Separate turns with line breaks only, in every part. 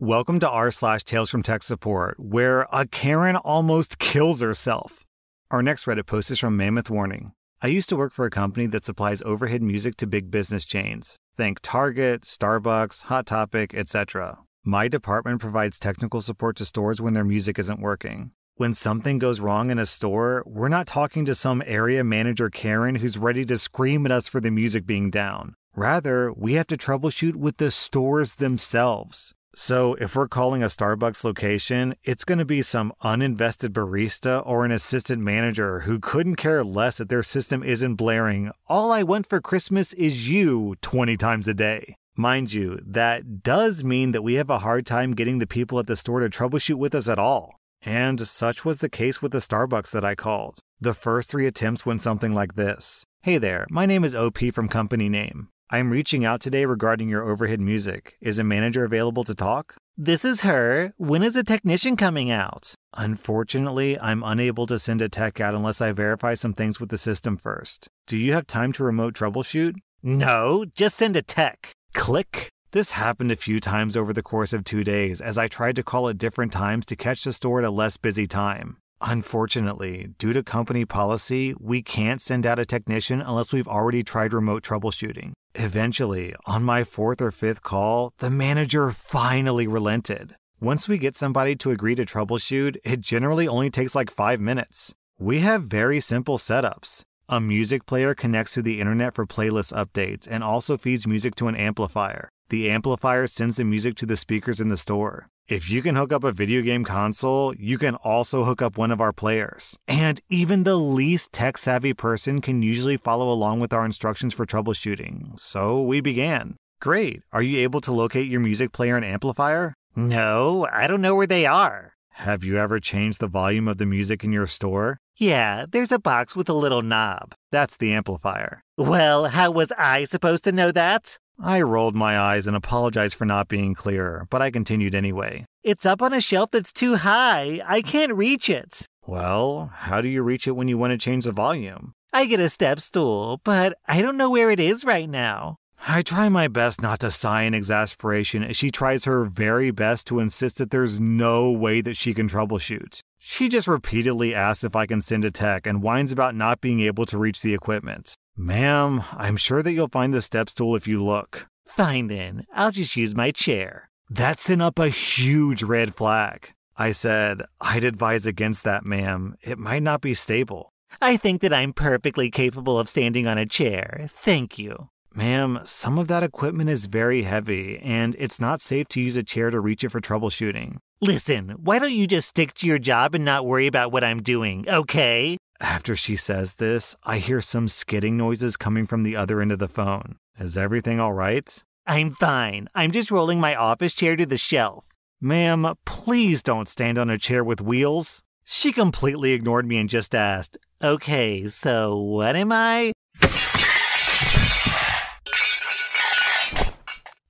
Welcome to r slash Tales from Tech Support, where a Karen almost kills herself. Our next Reddit post is from Mammoth Warning. I used to work for a company that supplies overhead music to big business chains. Think Target, Starbucks, Hot Topic, etc. My department provides technical support to stores when their music isn't working. When something goes wrong in a store, we're not talking to some area manager Karen who's ready to scream at us for the music being down. Rather, we have to troubleshoot with the stores themselves. So, if we're calling a Starbucks location, it's going to be some uninvested barista or an assistant manager who couldn't care less that their system isn't blaring, All I want for Christmas is you 20 times a day. Mind you, that does mean that we have a hard time getting the people at the store to troubleshoot with us at all. And such was the case with the Starbucks that I called. The first three attempts went something like this Hey there, my name is OP from Company Name. I'm reaching out today regarding your overhead music. Is a manager available to talk? This is her. When is a technician coming out? Unfortunately, I'm unable to send a tech out unless I verify some things with the system first. Do you have time to remote troubleshoot? No, just send a tech. Click. This happened a few times over the course of two days as I tried to call at different times to catch the store at a less busy time. Unfortunately, due to company policy, we can't send out a technician unless we've already tried remote troubleshooting. Eventually, on my fourth or fifth call, the manager finally relented. Once we get somebody to agree to troubleshoot, it generally only takes like five minutes. We have very simple setups. A music player connects to the internet for playlist updates and also feeds music to an amplifier. The amplifier sends the music to the speakers in the store. If you can hook up a video game console, you can also hook up one of our players. And even the least tech savvy person can usually follow along with our instructions for troubleshooting. So we began. Great. Are you able to locate your music player and amplifier? No, I don't know where they are. Have you ever changed the volume of the music in your store? Yeah, there's a box with a little knob. That's the amplifier. Well, how was I supposed to know that? I rolled my eyes and apologized for not being clear, but I continued anyway. It's up on a shelf that's too high. I can't reach it. Well, how do you reach it when you want to change the volume? I get a step stool, but I don't know where it is right now. I try my best not to sigh in exasperation as she tries her very best to insist that there's no way that she can troubleshoot. She just repeatedly asks if I can send a tech and whines about not being able to reach the equipment. Ma'am, I'm sure that you'll find the step stool if you look. Fine then, I'll just use my chair. That sent up a huge red flag. I said, I'd advise against that, ma'am. It might not be stable. I think that I'm perfectly capable of standing on a chair. Thank you. Ma'am, some of that equipment is very heavy, and it's not safe to use a chair to reach it for troubleshooting. Listen, why don't you just stick to your job and not worry about what I'm doing, okay? After she says this, I hear some skidding noises coming from the other end of the phone. Is everything all right? I'm fine. I'm just rolling my office chair to the shelf. Ma'am, please don't stand on a chair with wheels. She completely ignored me and just asked, Okay, so what am I?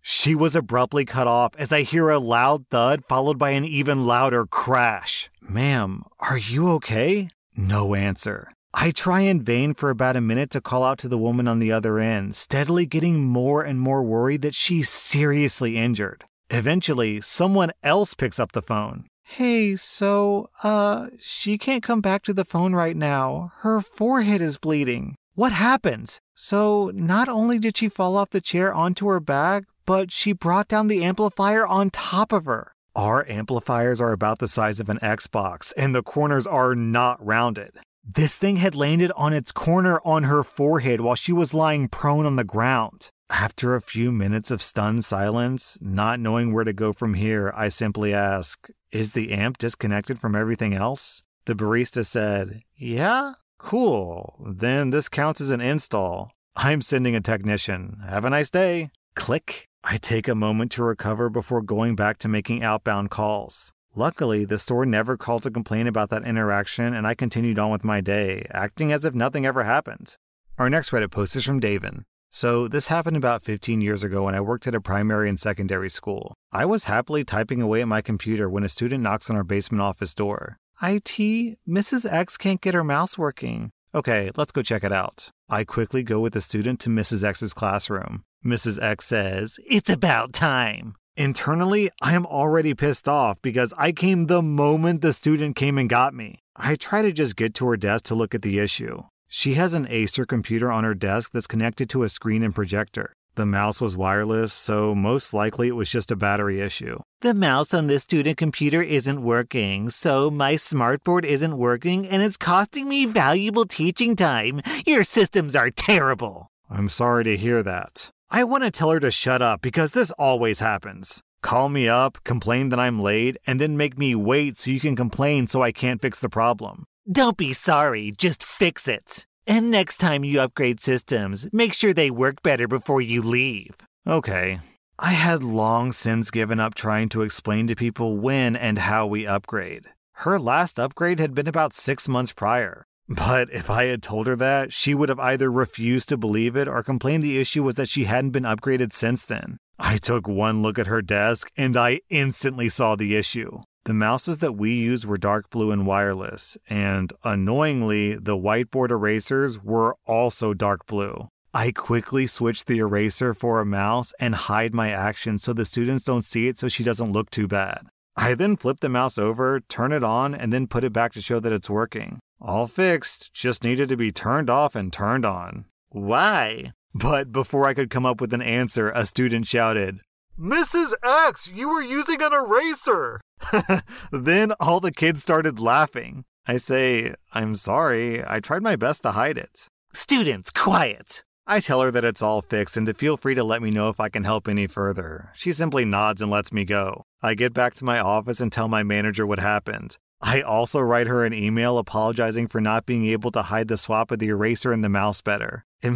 She was abruptly cut off as I hear a loud thud followed by an even louder crash. Ma'am, are you okay? No answer. I try in vain for about a minute to call out to the woman on the other end, steadily getting more and more worried that she's seriously injured. Eventually, someone else picks up the phone. Hey, so, uh, she can't come back to the phone right now. Her forehead is bleeding. What happens? So, not only did she fall off the chair onto her back, but she brought down the amplifier on top of her. Our amplifiers are about the size of an Xbox, and the corners are not rounded. This thing had landed on its corner on her forehead while she was lying prone on the ground. After a few minutes of stunned silence, not knowing where to go from here, I simply ask, Is the amp disconnected from everything else? The barista said, Yeah? Cool. Then this counts as an install. I'm sending a technician. Have a nice day. Click. I take a moment to recover before going back to making outbound calls. Luckily, the store never called to complain about that interaction, and I continued on with my day, acting as if nothing ever happened. Our next Reddit post is from Davin. So, this happened about 15 years ago when I worked at a primary and secondary school. I was happily typing away at my computer when a student knocks on our basement office door. IT, Mrs. X can't get her mouse working. Okay, let's go check it out. I quickly go with the student to Mrs. X's classroom. Mrs. X says, It's about time. Internally, I am already pissed off because I came the moment the student came and got me. I try to just get to her desk to look at the issue. She has an Acer computer on her desk that's connected to a screen and projector. The mouse was wireless, so most likely it was just a battery issue. The mouse on this student computer isn't working, so my smartboard isn't working and it's costing me valuable teaching time. Your systems are terrible. I'm sorry to hear that. I want to tell her to shut up because this always happens. Call me up, complain that I'm late, and then make me wait so you can complain so I can't fix the problem. Don't be sorry, just fix it. And next time you upgrade systems, make sure they work better before you leave. Okay. I had long since given up trying to explain to people when and how we upgrade. Her last upgrade had been about six months prior. But if I had told her that, she would have either refused to believe it or complained the issue was that she hadn't been upgraded since then. I took one look at her desk and I instantly saw the issue. The mouses that we used were dark blue and wireless, and annoyingly, the whiteboard erasers were also dark blue. I quickly switched the eraser for a mouse and hide my action so the students don't see it so she doesn't look too bad. I then flip the mouse over, turn it on, and then put it back to show that it's working. All fixed, just needed to be turned off and turned on. Why? But before I could come up with an answer, a student shouted,
Mrs. X, you were using an eraser!
then all the kids started laughing. I say, I'm sorry, I tried my best to hide it. Students, quiet! I tell her that it's all fixed and to feel free to let me know if I can help any further. She simply nods and lets me go. I get back to my office and tell my manager what happened. I also write her an email apologizing for not being able to hide the swap of the eraser and the mouse better. It,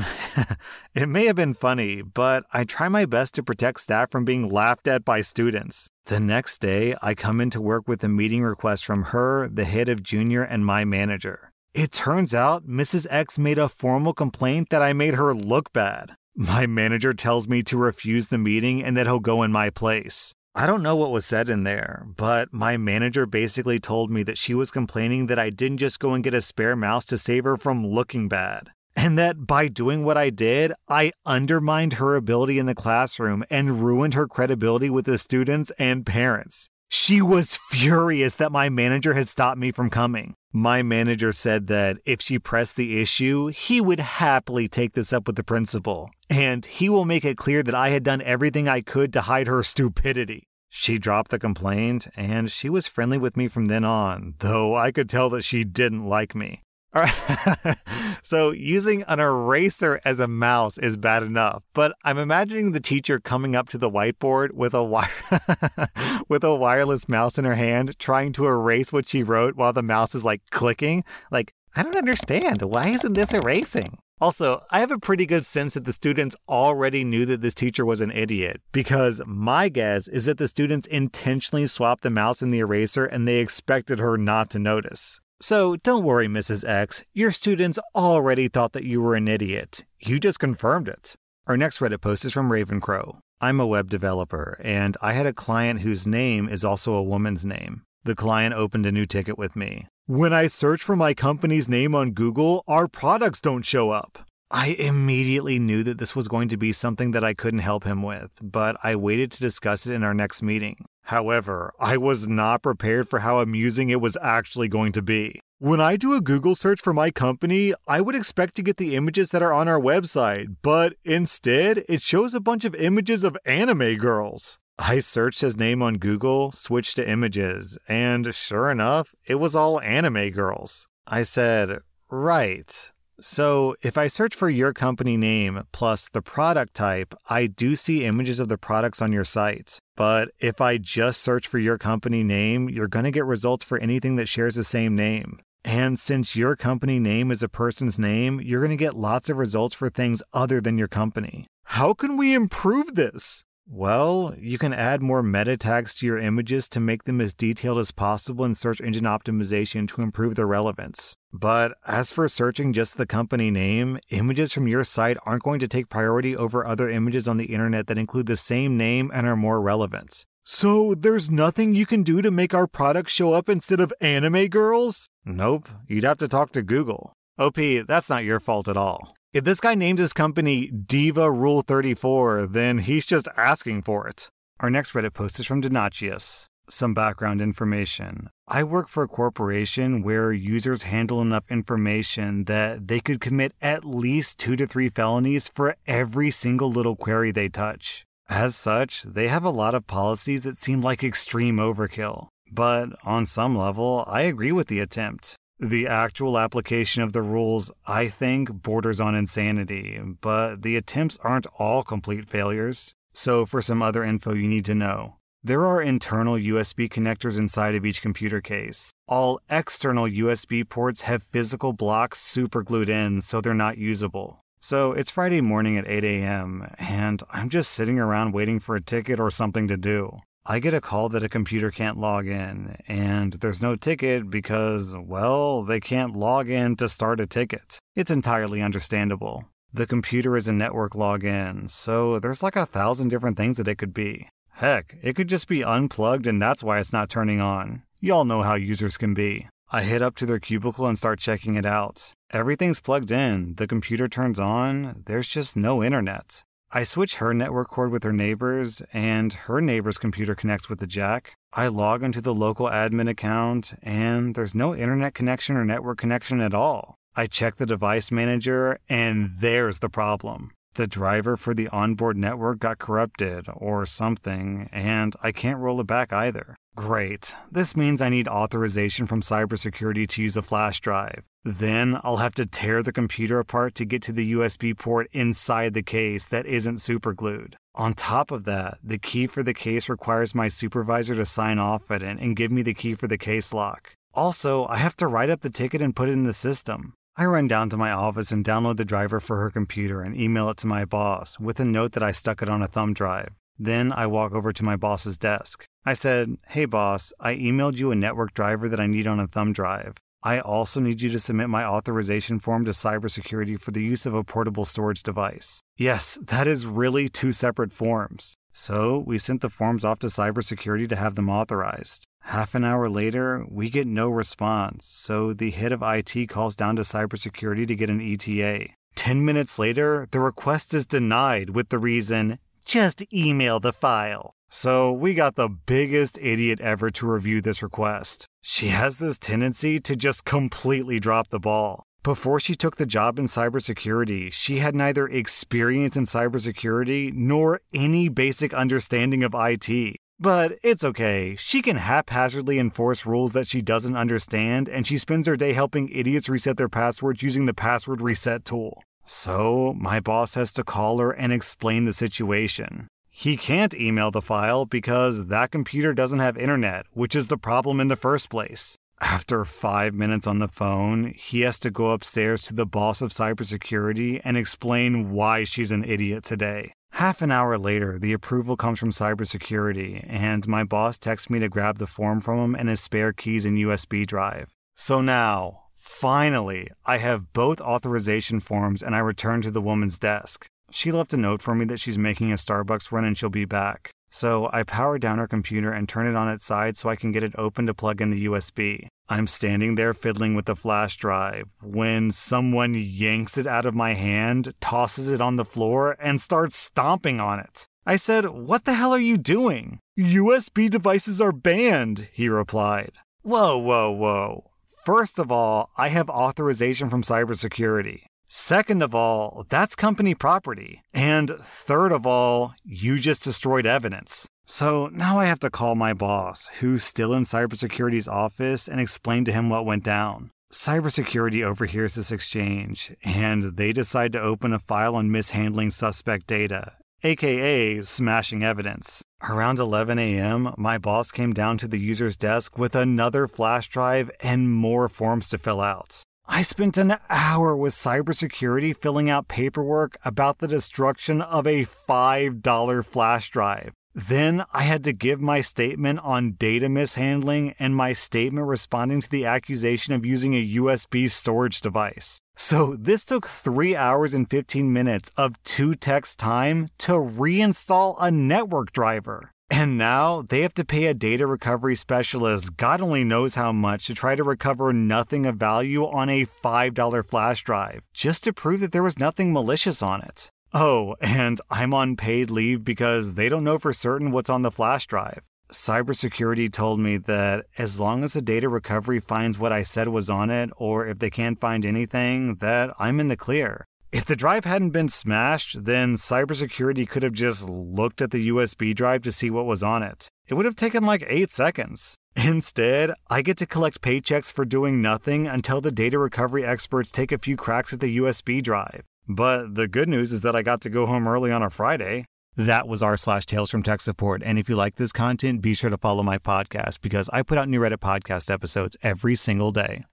it may have been funny, but I try my best to protect staff from being laughed at by students. The next day, I come into work with a meeting request from her, the head of junior, and my manager. It turns out Mrs. X made a formal complaint that I made her look bad. My manager tells me to refuse the meeting and that he'll go in my place. I don't know what was said in there, but my manager basically told me that she was complaining that I didn't just go and get a spare mouse to save her from looking bad. And that by doing what I did, I undermined her ability in the classroom and ruined her credibility with the students and parents. She was furious that my manager had stopped me from coming. My manager said that if she pressed the issue, he would happily take this up with the principal, and he will make it clear that I had done everything I could to hide her stupidity. She dropped the complaint, and she was friendly with me from then on, though I could tell that she didn't like me. All right. so using an eraser as a mouse is bad enough, but I'm imagining the teacher coming up to the whiteboard with a wire with a wireless mouse in her hand, trying to erase what she wrote while the mouse is like clicking. Like, I don't understand. Why isn't this erasing? Also, I have a pretty good sense that the students already knew that this teacher was an idiot because my guess is that the students intentionally swapped the mouse and the eraser and they expected her not to notice. So don't worry, Mrs. X. Your students already thought that you were an idiot. You just confirmed it. Our next Reddit post is from Ravencrow. I'm a web developer, and I had a client whose name is also a woman's name. The client opened a new ticket with me. When I search for my company's name on Google, our products don't show up. I immediately knew that this was going to be something that I couldn't help him with, but I waited to discuss it in our next meeting. However, I was not prepared for how amusing it was actually going to be. When I do a Google search for my company, I would expect to get the images that are on our website, but instead, it shows a bunch of images of anime girls. I searched his name on Google, switched to images, and sure enough, it was all anime girls. I said, Right. So, if I search for your company name plus the product type, I do see images of the products on your site. But if I just search for your company name, you're going to get results for anything that shares the same name. And since your company name is a person's name, you're going to get lots of results for things other than your company. How can we improve this? Well, you can add more meta tags to your images to make them as detailed as possible in search engine optimization to improve their relevance. But as for searching just the company name, images from your site aren't going to take priority over other images on the internet that include the same name and are more relevant. So, there's nothing you can do to make our product show up instead of anime girls? Nope, you'd have to talk to Google. OP, that's not your fault at all. If this guy named his company Diva Rule 34, then he's just asking for it. Our next Reddit post is from Donachius. Some background information. I work for a corporation where users handle enough information that they could commit at least two to three felonies for every single little query they touch. As such, they have a lot of policies that seem like extreme overkill. But on some level, I agree with the attempt. The actual application of the rules, I think, borders on insanity, but the attempts aren't all complete failures. So, for some other info you need to know, there are internal USB connectors inside of each computer case. All external USB ports have physical blocks superglued in so they're not usable. So it's Friday morning at 8 a.m., and I'm just sitting around waiting for a ticket or something to do. I get a call that a computer can't log in, and there's no ticket because, well, they can't log in to start a ticket. It's entirely understandable. The computer is a network login, so there's like a thousand different things that it could be. Heck, it could just be unplugged and that's why it's not turning on. Y'all know how users can be. I head up to their cubicle and start checking it out. Everything's plugged in, the computer turns on, there's just no internet. I switch her network cord with her neighbor's, and her neighbor's computer connects with the jack. I log into the local admin account, and there's no internet connection or network connection at all. I check the device manager, and there's the problem. The driver for the onboard network got corrupted or something, and I can't roll it back either. Great. This means I need authorization from cybersecurity to use a flash drive. Then I'll have to tear the computer apart to get to the USB port inside the case that isn't superglued. On top of that, the key for the case requires my supervisor to sign off at it and give me the key for the case lock. Also, I have to write up the ticket and put it in the system. I run down to my office and download the driver for her computer and email it to my boss with a note that I stuck it on a thumb drive. Then I walk over to my boss's desk. I said, Hey boss, I emailed you a network driver that I need on a thumb drive. I also need you to submit my authorization form to cybersecurity for the use of a portable storage device. Yes, that is really two separate forms. So we sent the forms off to cybersecurity to have them authorized. Half an hour later, we get no response, so the head of IT calls down to cybersecurity to get an ETA. Ten minutes later, the request is denied with the reason, just email the file. So we got the biggest idiot ever to review this request. She has this tendency to just completely drop the ball. Before she took the job in cybersecurity, she had neither experience in cybersecurity nor any basic understanding of IT. But it's okay. She can haphazardly enforce rules that she doesn't understand, and she spends her day helping idiots reset their passwords using the password reset tool. So, my boss has to call her and explain the situation. He can't email the file because that computer doesn't have internet, which is the problem in the first place. After five minutes on the phone, he has to go upstairs to the boss of cybersecurity and explain why she's an idiot today. Half an hour later, the approval comes from cybersecurity, and my boss texts me to grab the form from him and his spare keys and USB drive. So now, finally, I have both authorization forms and I return to the woman's desk. She left a note for me that she's making a Starbucks run and she'll be back. So I power down her computer and turn it on its side so I can get it open to plug in the USB. I'm standing there fiddling with the flash drive when someone yanks it out of my hand, tosses it on the floor, and starts stomping on it. I said, What the hell are you doing? USB devices are banned, he replied. Whoa, whoa, whoa. First of all, I have authorization from cybersecurity. Second of all, that's company property. And third of all, you just destroyed evidence. So now I have to call my boss, who's still in cybersecurity's office, and explain to him what went down. Cybersecurity overhears this exchange, and they decide to open a file on mishandling suspect data, aka smashing evidence. Around 11 a.m., my boss came down to the user's desk with another flash drive and more forms to fill out. I spent an hour with cybersecurity filling out paperwork about the destruction of a $5 flash drive. Then I had to give my statement on data mishandling and my statement responding to the accusation of using a USB storage device. So this took 3 hours and 15 minutes of two text time to reinstall a network driver. And now they have to pay a data recovery specialist, God only knows how much, to try to recover nothing of value on a $5 flash drive, just to prove that there was nothing malicious on it. Oh, and I'm on paid leave because they don't know for certain what's on the flash drive. Cybersecurity told me that as long as the data recovery finds what I said was on it, or if they can't find anything, that I'm in the clear. If the drive hadn't been smashed, then cybersecurity could have just looked at the USB drive to see what was on it. It would have taken like 8 seconds. Instead, I get to collect paychecks for doing nothing until the data recovery experts take a few cracks at the USB drive. But the good news is that I got to go home early on a Friday. That was r slash Tales from Tech Support. And if you like this content, be sure to follow my podcast because I put out new Reddit podcast episodes every single day.